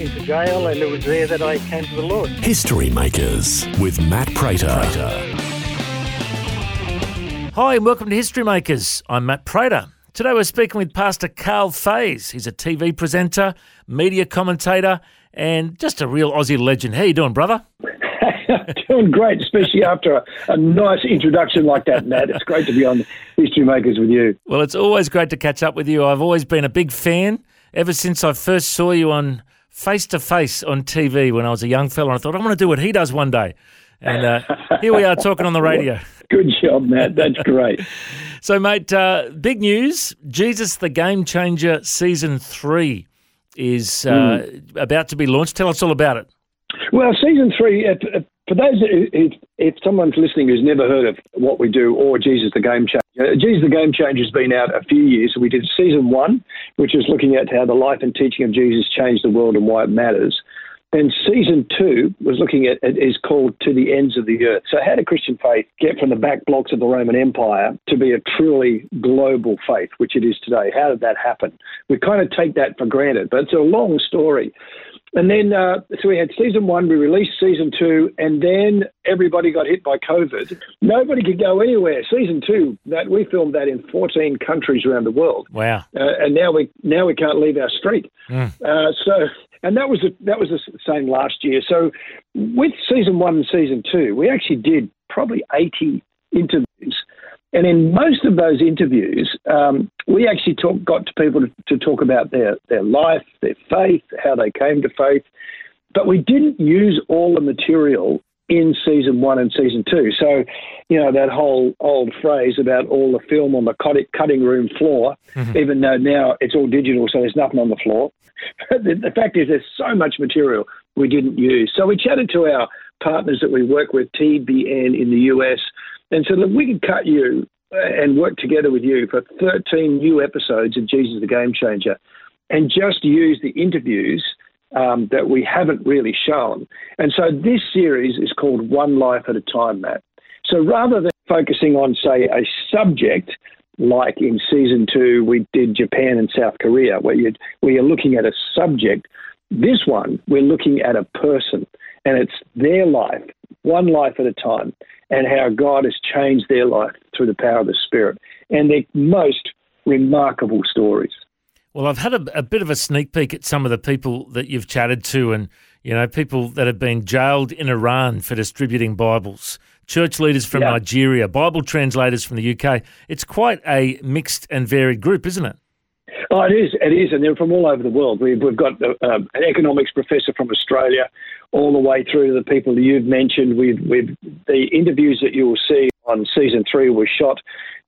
into jail, and it was there that I came to the Lord. History Makers with Matt Prater. Hi, and welcome to History Makers. I'm Matt Prater. Today we're speaking with Pastor Karl Faase. He's a TV presenter, media commentator, and just a real Aussie legend. How you doing, brother? Doing great, especially after a, a nice introduction like that, Matt. It's great to be on History Makers with you. Well, it's always great to catch up with you. I've always been a big fan ever since I first saw you on Face to Face on TV when I was a young fella. And I thought, I want to do what he does one day. And uh, here we are talking on the radio. Good job, Matt. That's great. So, mate, uh, big news Jesus the Game Changer Season 3 is uh, about to be launched. Tell us all about it. Well, season three, for those, if, if someone's listening who's never heard of what we do or Jesus the Game Changer, uh, Jesus the Game Changer has been out a few years. We did season one, which is looking at how the life and teaching of Jesus changed the world and why it matters. And season two was looking at it is called To the Ends of the Earth. So, how did Christian faith get from the back blocks of the Roman Empire to be a truly global faith, which it is today? How did that happen? We kind of take that for granted, but it's a long story. And then, uh, so we had season one, we released season two, and then everybody got hit by COVID. Nobody could go anywhere. Season two, that we filmed that in 14 countries around the world, Wow. uh, and now we now we can't leave our street. Uh, so, and that was the, that was the same last year. So, with season one and season two, we actually did probably 80 interviews. And in most of those interviews, um, we actually talk, got to people to, to talk about their, their life, their faith, how they came to faith. But we didn't use all the material in season one and season two. So, you know, that whole old phrase about all the film on the cutting- room floor, mm-hmm. even though now it's all digital, so there's nothing on the floor. the, the fact is, there's so much material we didn't use. So we chatted to our partners that we work with, TBN in the US, and said, look, we can cut you and work together with you for 13 new episodes of Jesus the Game Changer and just use the interviews um, that we haven't really shown. And so this series is called One Life at a Time, Matt. So rather than focusing on, say, a subject, like in season two, we did Japan and South Korea, where, you where you're looking at a subject, this one, we're looking at a person, and it's their life, one life at a time, and how God has changed their life through the power of the Spirit, and their most remarkable stories. Well, I've had a, a bit of a sneak peek at some of the people that you've chatted to, and you know, people that have been jailed in Iran for distributing Bibles, church leaders from Yeah. Nigeria, Bible translators from the UK. It's quite a mixed and varied group, isn't it? Oh, it is. It is, and they're from all over the world. We've, we've got uh, um, an economics professor from Australia, all the way through to the people you've mentioned. We've, we've the interviews that you will see on season three were shot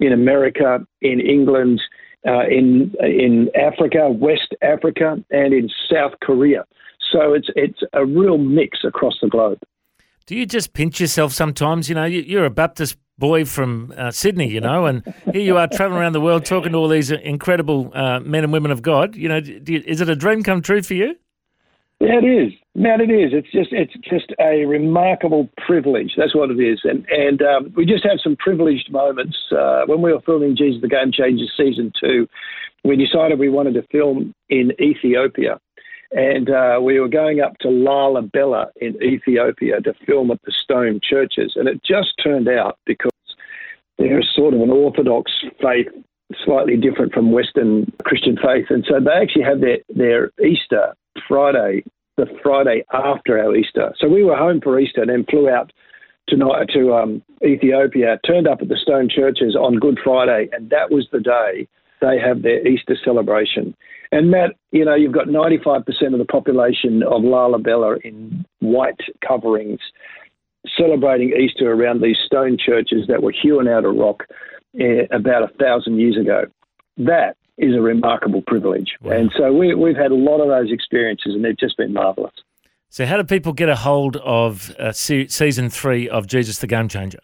in America, in England, uh, in in Africa, West Africa, and in South Korea. So it's it's a real mix across the globe. Do you just pinch yourself sometimes? You know, you, you're a Baptist boy from uh, Sydney, you know, and here you are traveling around the world talking to all these incredible uh, men and women of God. You know, you, is it a dream come true for you? Yeah, it is, man. It is. It's just it's just a remarkable privilege. That's what it is, and and um, we just have some privileged moments. Uh, when we were filming Jesus the Game Changers season two, we decided we wanted to film in Ethiopia, and uh, we were going up to Lalibela in Ethiopia to film at the stone churches, and it just turned out because they're sort of an Orthodox faith, slightly different from Western Christian faith, and so they actually have their their Easter Friday, the Friday after our Easter. So we were home for Easter and then flew out to to um, Ethiopia, turned up at the stone churches on Good Friday, and that was the day they have their Easter celebration. And Matt, you know, you've got 95% of the population of Lalibela in white coverings celebrating Easter around these stone churches that were hewn out of rock eh, about a thousand years ago. That is a remarkable privilege. And so we, we've had a lot of those experiences, and they've just been marvellous. So, how do people get a hold of uh, se- season three of Jesus the Game Changer?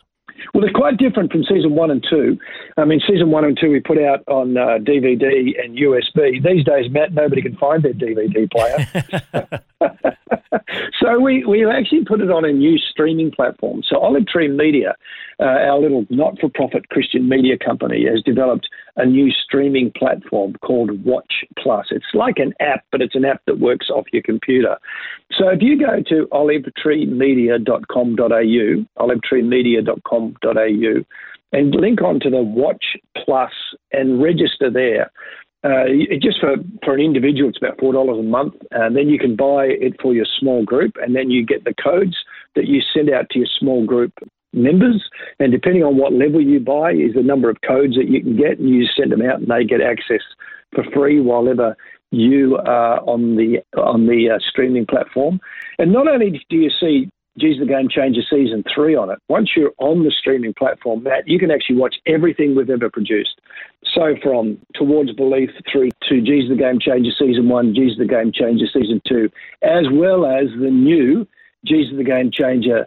Well, they're quite different from season one and two. I mean, season one and two we put out on uh, DVD and USB. These days, Matt, nobody can find their DVD player. so we, we actually put it on a new streaming platform. So Olive Tree Media, uh, our little not-for-profit Christian media company, has developed a new streaming platform called Watch Plus. It's like an app, but it's an app that works off your computer. So if you go to olivetreemedia.com.au, olivetreemedia.com.au, and link onto the Watch Plus and register there. Uh, just for, for an individual, it's about four dollars a month, and then you can buy it for your small group, and then you get the codes that you send out to your small group members, and depending on what level you buy, is the number of codes that you can get, and you send them out, and they get access for free while ever you are on the on the uh, streaming platform. And not only do you see Jesus the Game Changer season three on it. Once you're on the streaming platform, Matt, you can actually watch everything we've ever produced. So from Towards Belief through to Jesus the Game Changer season one, Jesus the Game Changer season two, as well as the new Jesus the Game Changer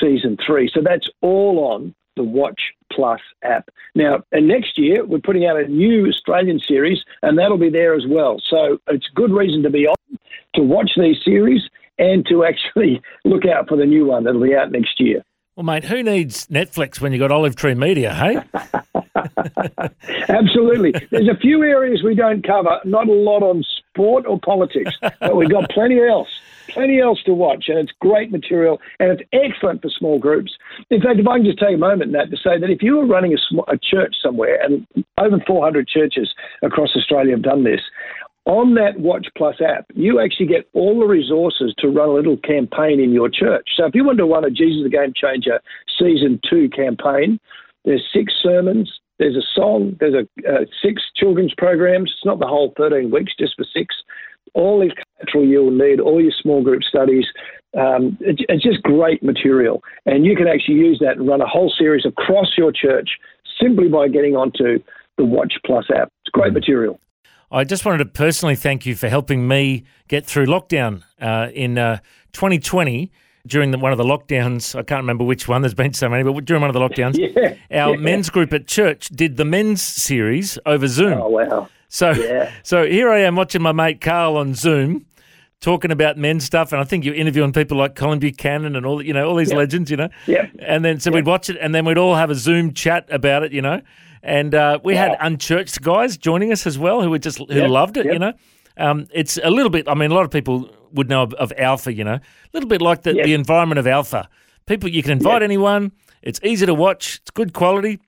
season three. So that's all on the Watch Plus app. Now, and next year we're putting out a new Australian series, and that'll be there as well. So it's good reason to be on to watch these series and to actually look out for the new one that'll be out next year. Well, mate, who needs Netflix when you've got Olive Tree Media, hey? Absolutely. There's a few areas we don't cover, not a lot on sport or politics, but we've got plenty else. Plenty else to watch, and it's great material, and it's excellent for small groups. In fact, if I can just take a moment, Matt, to say that if you were running a, sm- a church somewhere, and over 400 churches across Australia have done this, on that Watch Plus app, you actually get all the resources to run a little campaign in your church. So if you want to run a Jesus the Game Changer season two campaign, there's six sermons, there's a song, there's a uh, six children's programs. It's not the whole 13 weeks, just for six. All these collateral you'll need, all your small group studies. Um, it, it's just great material, and you can actually use that and run a whole series across your church simply by getting onto the Watch Plus app. It's great material. I just wanted to personally thank you for helping me get through lockdown uh, in uh, 2020 during the, one of the lockdowns. I can't remember which one. There's been so many, but during one of the lockdowns, Yeah, our yeah. men's group at church did the men's series over Zoom. Oh wow! So, Yeah. so here I am watching my mate Karl on Zoom. Talking about men's stuff, and I think you're interviewing people like Colin Buchanan and all you know all these legends, you know. Yep. And then so we'd watch it, and then we'd all have a Zoom chat about it, you know. And uh, we had unchurched guys joining us as well, who were just who Yep, loved it, yep. you know. Um, it's a little bit. I mean, a lot of people would know of, of Alpha, you know, a little bit like the, Yep. the environment of Alpha. People, you can invite anyone. It's easy to watch. It's good quality,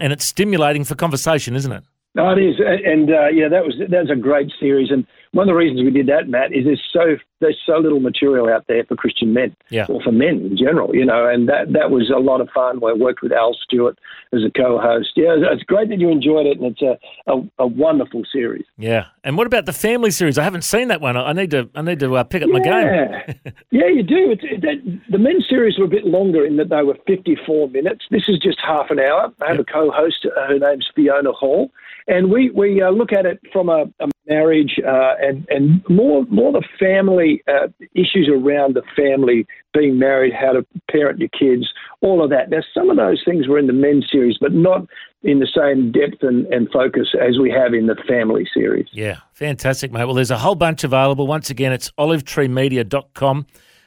and it's stimulating for conversation, isn't it? No, it is, and uh, yeah, that was that was a great series. And one of the reasons we did that, Matt, is there's so there's so little material out there for Christian men, Yeah. or for men in general, you know. And that that was a lot of fun. We worked with Al Stewart as a co-host. Yeah, it's great that you enjoyed it, and it's a a, a wonderful series. Yeah. And what about the family series? I haven't seen that one. I I need to. I need to uh, pick up my game. Yeah, yeah, you do. It's, it, that, the men's series were a bit longer in that they were 54 minutes. This is just half an hour. I have a co-host. Uh, her name's Fiona Hall, and we we uh, look at it from a, a marriage uh, and and more more the family uh, issues around the family, being married, how to parent your kids, all of that. Now, some of those things were in the men's series, but not in the same depth and, and focus as we have in the family series. Yeah, fantastic, mate. Well, there's a whole bunch available. Once again, it's olivetreemedia.com.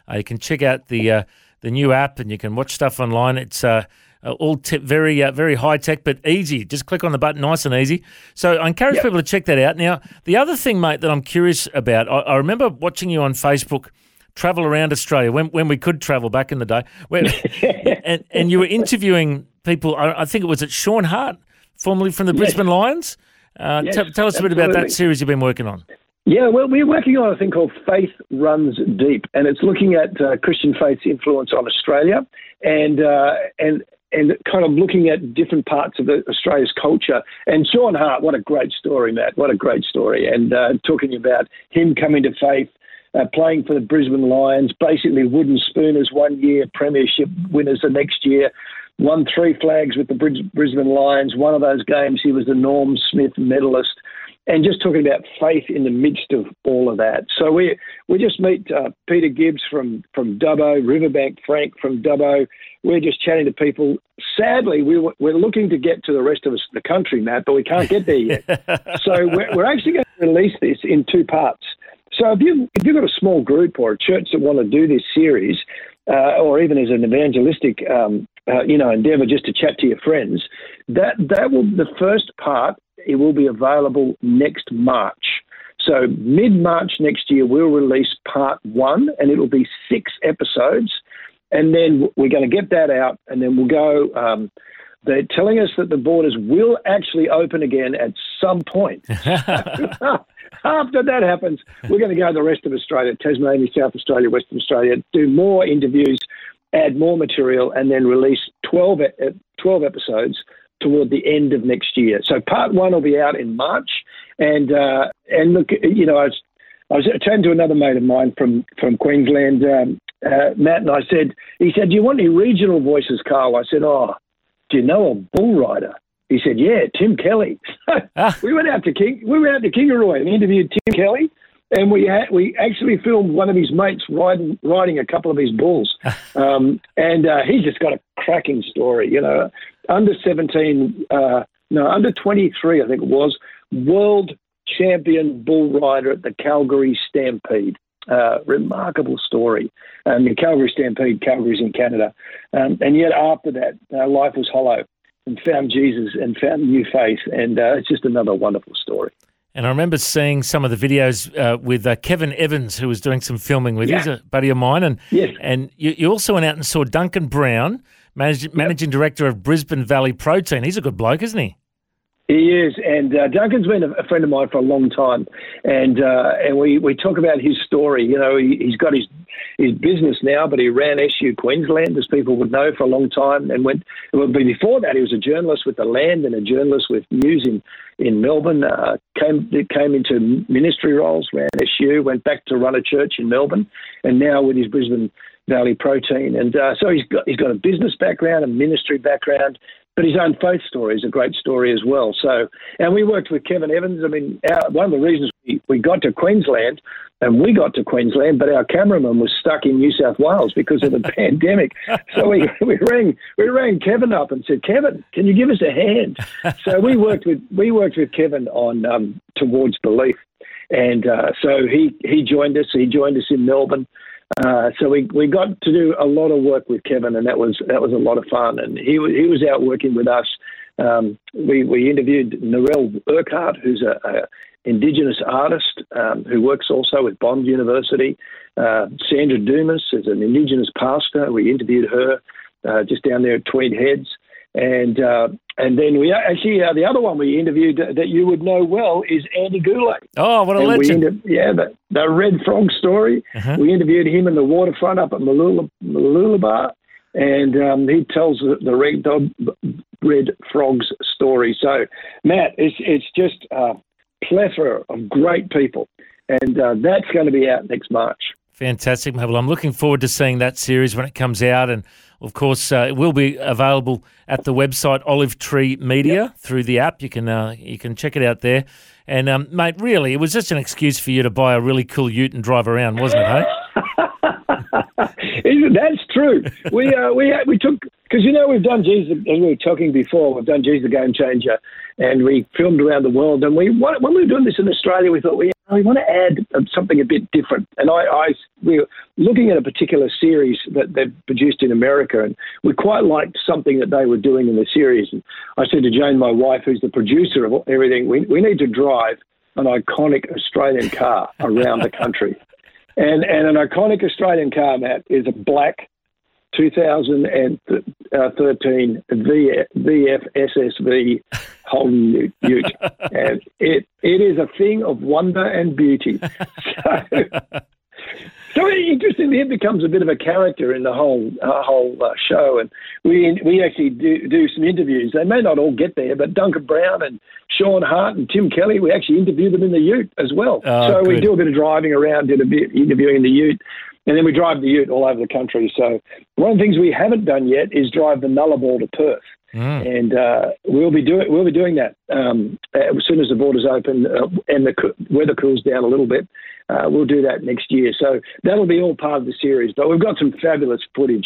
Uh, you can check out the uh, the new app and you can watch stuff online. It's uh, uh, all very uh, very high tech, but easy. Just click on the button, nice and easy. So I encourage Yep. people to check that out. Now, the other thing, mate, that I'm curious about, I, I remember watching you on Facebook travel around Australia when when we could travel back in the day, and and you were interviewing people. I, I think it was at Shaun Hart, formerly from the Brisbane Lions. Uh, Yes, tell, tell us a bit about that series you've been working on. Yeah, well, we're working on a thing called Faith Runs Deep, and it's looking at uh, Christian faith's influence on Australia, and uh, and and kind of looking at different parts of Australia's culture. And Shaun Hart, what a great story, Matt! What a great story, and uh, talking about him coming to faith. Uh, playing for the Brisbane Lions, basically wooden spooners one year, premiership winners the next year, won three flags with the Brisbane Lions. One of those games, he was the Norm Smith medalist and just talking about faith in the midst of all of that. So we we just meet uh, Peter Gibbs from from Dubbo, Riverbank Frank from Dubbo. We're just chatting to people. Sadly, we we're looking to get to the rest of us, the country, Matt, but we can't get there yet. so we're, we're actually going to release this in two parts. So if you if you've got a small group or a church that want to do this series, uh, or even as an evangelistic um, uh, you know endeavour just to chat to your friends, that that will the first part it will be available next March. So mid March next year we'll release part one, and it'll be six episodes, and then we're going to get that out, and then we'll go. Um, they're telling us that the borders will actually open again at some point. After that happens, we're going to go to the rest of Australia, Tasmania, South Australia, Western Australia, do more interviews, add more material, and then release 12, 12 episodes toward the end of next year. So part one will be out in March. And uh, and look, you know, I was, I was turned to another mate of mine from from Queensland, um, uh, Matt, and I said, he said, "Do you want any regional voices, Karl?" I said, "Oh, do you know a bull rider?" He said, "Yeah, Tim Kelly." ah. We went out to King, we went out to Kingaroy and interviewed Tim Kelly, and we had, we actually filmed one of his mates riding riding a couple of his bulls, um, and uh, he's just got a cracking story. You know, under seventeen, uh, no, under twenty three, I think it was, world champion bull rider at the Calgary Stampede. Uh, remarkable story. Um, the Calgary Stampede, Calgary's in Canada, um, and yet after that, uh, life was hollow and found Jesus and found a new faith. And uh, it's just another wonderful story. And I remember seeing some of the videos uh, with uh, Kevin Evans, who was doing some filming with. Yeah. He's a buddy of mine, and yes. and you, you, also went out and saw Duncan Brown, manage, yep. managing director of Brisbane Valley Protein. He's a good bloke, isn't he? He is, and uh, Duncan's been a, friend of mine for a long time, and uh, and we, we talk about his story. You know, he, has got his his business now, but he ran SU Queensland, as people would know, for a long time, and went. Well, before that, he was a journalist with the Land and a journalist with News in in Melbourne. Uh, came came into ministry roles, ran SU, went back to run a church in Melbourne, and now with his Brisbane Valley Protein. And uh, so he's got he's got a business background, a ministry background, but his own faith story is a great story as well. So, and we worked with Kevin Evans. I mean, our, one of the reasons we, we got to Queensland, and we got to Queensland, but our cameraman was stuck in New South Wales because of the pandemic. So we, we rang we rang Kevin up and said, Kevin, can you give us a hand? So we worked with we worked with Kevin on um, Towards Belief, and uh, so he he joined us. He joined us in Melbourne. Uh, so we, we got to do a lot of work with Kevin, and that was that was a lot of fun. And he he was out working with us. Um, we we interviewed Narelle Urquhart, who's a, a Indigenous artist um, who works also with Bond University. Uh, Sandra Dumas is an Indigenous pastor. We interviewed her uh, just down there at Tweed Heads. And uh, and then we actually uh, the other one we interviewed that you would know well is Andy Gourley. Oh, what a and legend! Inter- yeah, the, the Red Frog story. Uh-huh. We interviewed him in the waterfront up at Mooloolaba, Mooloolaba and um, he tells the, the red, dog, red frogs story. So, Matt, it's it's just a plethora of great people, and uh, that's going to be out next March. Fantastic, Mabel. I'm looking forward to seeing that series when it comes out. And of course, uh, it will be available at the website Olive Tree Media yep. through the app. You can uh, you can check it out there. And um, mate, really, it was just an excuse for you to buy a really cool Ute and drive around, wasn't it? Hey. That's true. We uh, we we took because you know we've done Jesus as we were talking before. We've done Jesus the Game Changer, and we filmed around the world. And we when we were doing this in Australia, we thought we we want to add something a bit different. And I, I we were looking at a particular series that they've produced in America, and we quite liked something that they were doing in the series. And I said to Jane, my wife, who's the producer of everything, we, we need to drive an iconic Australian car around the country. And, and an iconic Australian car, Matt, is a black 2013 VF SSV Holden Ute, and it it is a thing of wonder and beauty. So, so interestingly, it becomes a bit of a character in the whole uh, whole uh, show, and we we actually do, do some interviews. They may not all get there, but Duncan Brown and Shaun Hart and Tim Kelly, we actually interview them in the Ute as well. Oh, so good. we do a bit of driving around, did a bit interviewing in the Ute. And then we drive the ute all over the country. So one of the things we haven't done yet is drive the Nullarbor to Perth. Mm. And uh, we'll be doing we'll be doing that um, as soon as the borders open uh, and the co- weather cools down a little bit. Uh, we'll do that next year. So that'll be all part of the series. But we've got some fabulous footage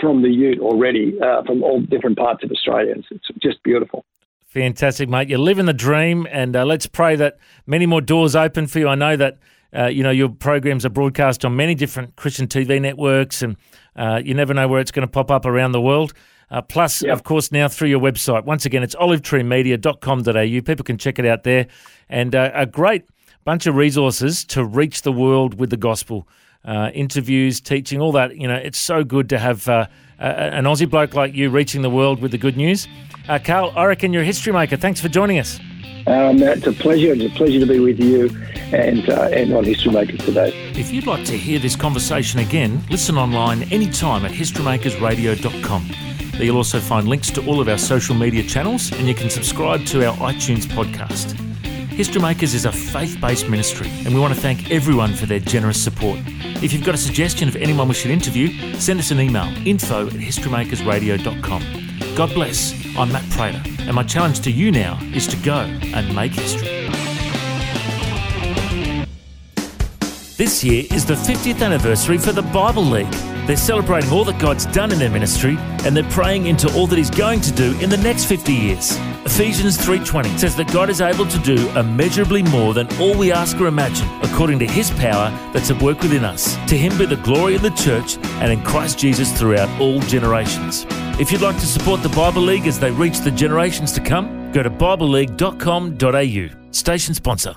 from the Ute already uh, from all different parts of Australia. It's, it's, just beautiful. Fantastic, mate. You're living the dream, and uh, let's pray that many more doors open for you. I know that. Uh, you know, your programs are broadcast on many different Christian TV networks, and uh, you never know where it's going to pop up around the world. Uh, plus, yep. of course, now through your website. Once again, it's olivetreemedia.com.au. People can check it out there. And uh, a great bunch of resources to reach the world with the gospel. Uh, interviews, teaching, all that. You know, it's so good to have uh, an Aussie bloke like you reaching the world with the good news. Uh, Karl, I reckon you're a history maker. Thanks for joining us. Um, it's a pleasure. It's a pleasure to be with you and, uh, and on History Makers today. If you'd like to hear this conversation again, listen online anytime at historymakersradio.com. There you'll also find links to all of our social media channels and you can subscribe to our iTunes podcast. History Makers is a faith based ministry and we want to thank everyone for their generous support. If you've got a suggestion of anyone we should interview, send us an email info at historymakersradio.com. God bless. I'm Matt Prater and my challenge to you now is to go and make history. This year is the 50th anniversary for the Bible League. They're celebrating all that God's done in their ministry and they're praying into all that he's going to do in the next 50 years. Ephesians 3:20 says that God is able to do immeasurably more than all we ask or imagine according to his power that's at work within us. To him be the glory in the church and in Christ Jesus throughout all generations. If you'd like to support the Bible League as they reach the generations to come, go to bibleleague.com.au. Station sponsor